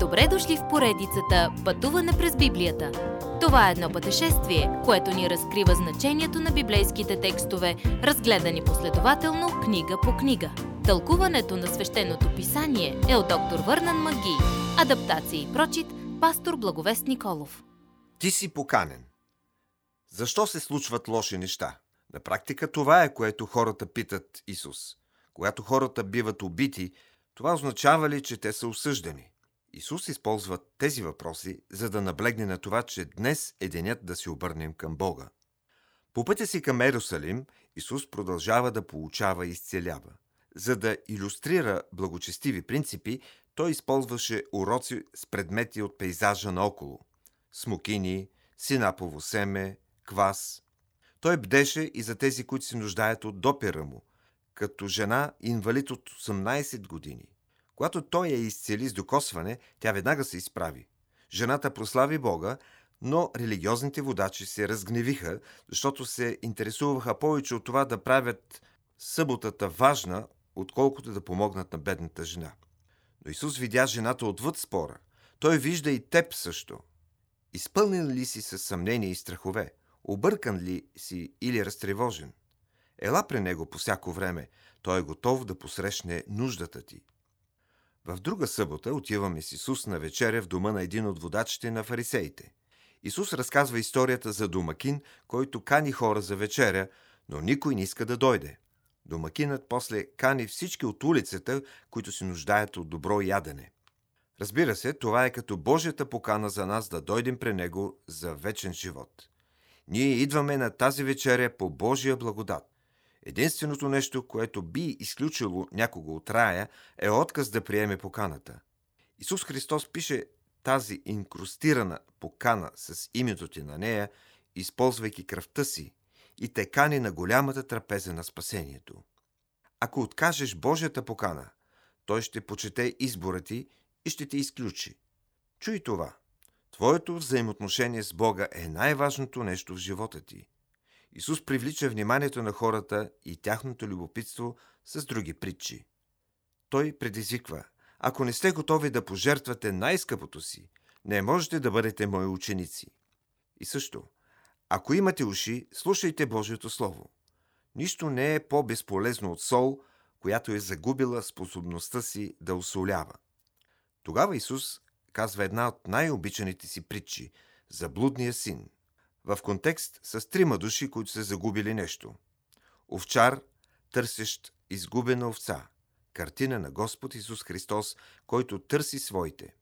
Добре дошли в поредицата Пътуване през Библията. Това е едно пътешествие, което ни разкрива значението на библейските текстове, разгледани последователно книга по книга. Тълкуването на свещеното писание е от доктор Върнан Маги. Адаптация и прочит, пастор Благовест Николов. Ти си поканен. Защо се случват лоши неща? На практика това е, което хората питат Исус. Когато хората биват убити, това означава ли, че те са осъждани? Исус използва тези въпроси, за да наблегне на това, че днес е денят да се обърнем към Бога. По пътя си към Ерусалим, Исус продължава да получава и изцелява. За да иллюстрира благочестиви принципи, той използваше уроци с предмети от пейзажа наоколо – смокини, синапово семе, квас. Той бдеше и за тези, които се нуждаят от допера му, като жена инвалид от 18 години. Когато той я изцели с докосване, тя веднага се изправи. Жената прослави Бога, но религиозните водачи се разгневиха, защото се интересуваха повече от това да правят съботата важна, отколкото да помогнат на бедната жена. Но Исус видя жената отвъд спора. Той вижда и теб също. Изпълнен ли си със съмнение и страхове? Объркан ли си или разтревожен? Ела при него по всяко време. Той е готов да посрещне нуждата ти. В друга събота отиваме с Исус на вечеря в дома на един от водачите на фарисеите. Исус разказва историята за домакин, който кани хора за вечеря, но никой не иска да дойде. Домакинът после кани всички от улицата, които се нуждаят от добро ядене. Разбира се, това е като Божията покана за нас да дойдем при Него за вечен живот. Ние идваме на тази вечеря по Божия благодат. Единственото нещо, което би изключило някого от рая, е отказ да приеме поканата. Исус Христос пише тази инкрустирана покана с името ти на нея, използвайки кръвта си и те кани на голямата трапеза на спасението. Ако откажеш Божията покана, той ще почете избора ти и ще те изключи. Чуй това. Твоето взаимоотношение с Бога е най-важното нещо в живота ти – Исус привлича вниманието на хората и тяхното любопитство с други притчи. Той предизвиква Ако не сте готови да пожертвате най-скъпото си, не можете да бъдете мои ученици. И също, ако имате уши, слушайте Божието Слово. Нищо не е по-безполезно от сол, която е загубила способността си да осолява. Тогава Исус казва една от най-обичаните си притчи за блудния син – в контекст с трима души, които са загубили нещо. Овчар, търсещ изгубена овца. Картина на Господ Исус Христос, който търси своите.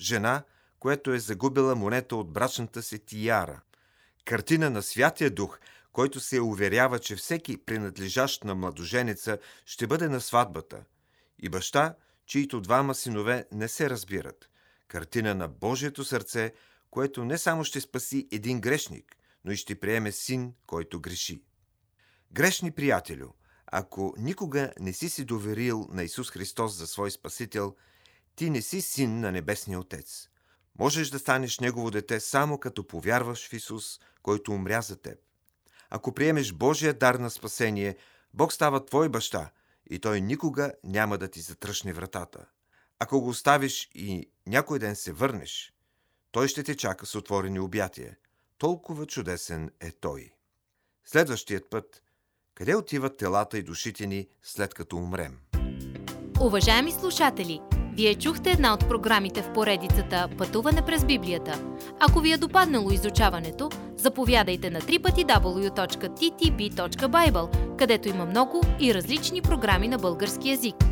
Жена, която е загубила монета от брачната си тияра. Картина на Святия Дух, който се уверява, че всеки принадлежащ на младоженеца ще бъде на сватбата. И баща, чието двама синове не се разбират. Картина на Божието сърце, което не само ще спаси един грешник, но и ще приеме син, който греши. Грешни приятелю, ако никога не си си доверил на Исус Христос за свой Спасител, ти не си син на Небесния Отец. Можеш да станеш Негово дете само като повярваш в Исус, който умря за теб. Ако приемеш Божия дар на спасение, Бог става твой баща и Той никога няма да ти затръшне вратата. Ако го оставиш и някой ден се върнеш, той ще те чака с отворени обятия. Толкова чудесен е Той. Следващият път, къде отиват телата и душите ни след като умрем? Уважаеми слушатели, вие чухте една от програмите в поредицата Пътуване през Библията. Ако ви е допаднало изучаването, заповядайте на www.ttb.bible, където има много и различни програми на български язик –